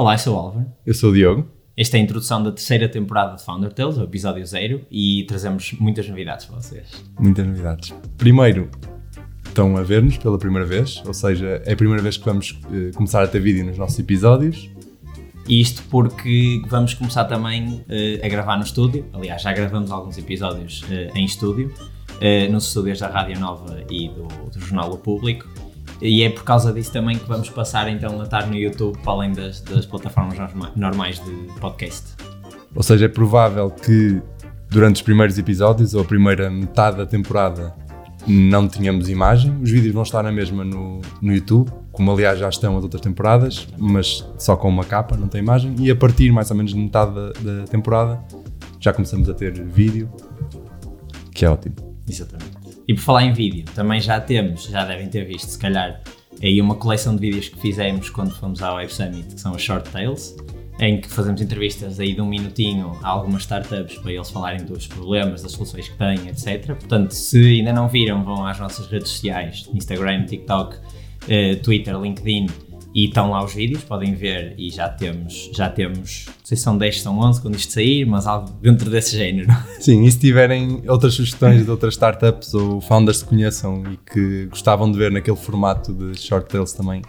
Olá, eu sou o Álvaro. Eu sou o Diogo. Esta é a introdução da terceira temporada de Founder Tales, o episódio zero, e trazemos muitas novidades para vocês. Muitas novidades. Primeiro, estão a ver-nos pela primeira vez, ou seja, é a primeira vez que vamos uh, começar a ter vídeo nos nossos episódios. Isto porque vamos começar também uh, a gravar no estúdio. Aliás, já gravamos alguns episódios uh, em estúdio, nos estúdios da Rádio Nova e do, do Jornal O Público. E é por causa disso também que vamos passar então a estar no YouTube para além das, das plataformas normais de podcast. Ou seja, é provável que durante os primeiros episódios ou a primeira metade da temporada não tínhamos imagem. Os vídeos vão estar na mesma no, no YouTube, como aliás já estão as outras temporadas, mas só com uma capa, não tem imagem. E a partir mais ou menos de metade da, da temporada já começamos a ter vídeo, que é ótimo. Exatamente. E por falar em vídeo, também já temos, já devem ter visto, se calhar, aí uma coleção de vídeos que fizemos quando fomos à Web Summit, que são as Short Tales, em que fazemos entrevistas aí de um minutinho a algumas startups para eles falarem dos problemas, das soluções que têm, etc. Portanto, se ainda não viram, vão às nossas redes sociais, Instagram, TikTok, eh, Twitter, LinkedIn e estão lá os vídeos, podem ver e já temos, já temos, não sei se são 10, são 11 quando isto sair, mas algo dentro desse género. Sim, e se tiverem outras sugestões de outras startups ou founders que conheçam e que gostavam de ver naquele formato de short tales também,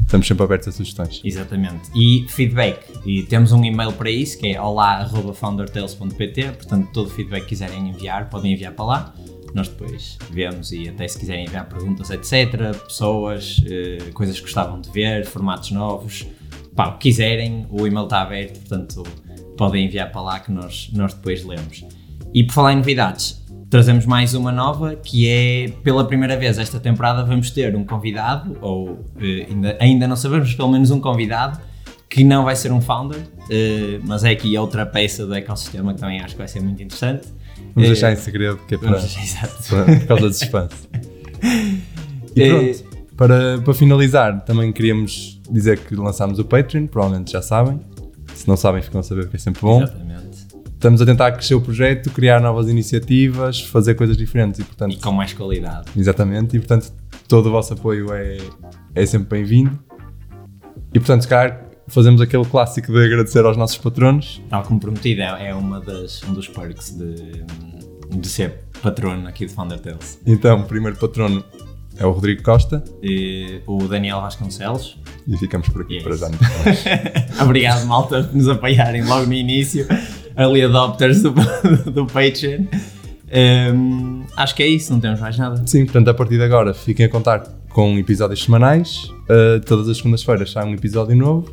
estamos sempre abertos a sugestões. Exatamente. E feedback, e temos um e-mail para isso que é olá.foundertales.pt, portanto todo o feedback que quiserem enviar, podem enviar para lá nós depois vemos e até se quiserem enviar perguntas, etc., pessoas, eh, coisas que gostavam de ver, formatos novos, pá, o que quiserem, o e-mail está aberto, portanto podem enviar para lá que nós, nós depois lemos. E por falar em novidades, trazemos mais uma nova que é pela primeira vez esta temporada vamos ter um convidado, ou eh, ainda, ainda não sabemos, pelo menos um convidado que não vai ser um founder, eh, mas é aqui outra peça do ecossistema que também acho que vai ser muito interessante. Vamos deixar em segredo, que é para, para, por causa do suspense. E pronto, para, para finalizar, também queríamos dizer que lançámos o Patreon, provavelmente já sabem. Se não sabem, ficam a saber que é sempre bom. Exatamente. Estamos a tentar crescer o projeto, criar novas iniciativas, fazer coisas diferentes e, portanto, e com mais qualidade. Exatamente, e portanto todo o vosso apoio é, é sempre bem-vindo. E portanto, se calhar fazemos aquele clássico de agradecer aos nossos patronos. Tal como prometido, é, é uma das, um dos perks de, de ser patrono aqui de Founder Tales. Então, o primeiro patrono é o Rodrigo Costa. E o Daniel Vasconcelos. E ficamos por aqui para já. Obrigado, malta, por nos apoiarem logo no início. Early adopters do, do Patreon. Um, acho que é isso, não temos mais nada. Sim, portanto, a partir de agora fiquem a contar com episódios semanais. Uh, todas as segundas-feiras sai um episódio novo.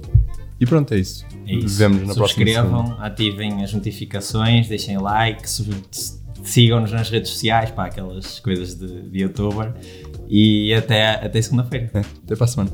E pronto, é isso. É isso. Vemos na Subscrevam, ativem as notificações, deixem like, sigam-nos nas redes sociais, para aquelas coisas de, de youtuber. E até, até segunda-feira. É, até para a semana.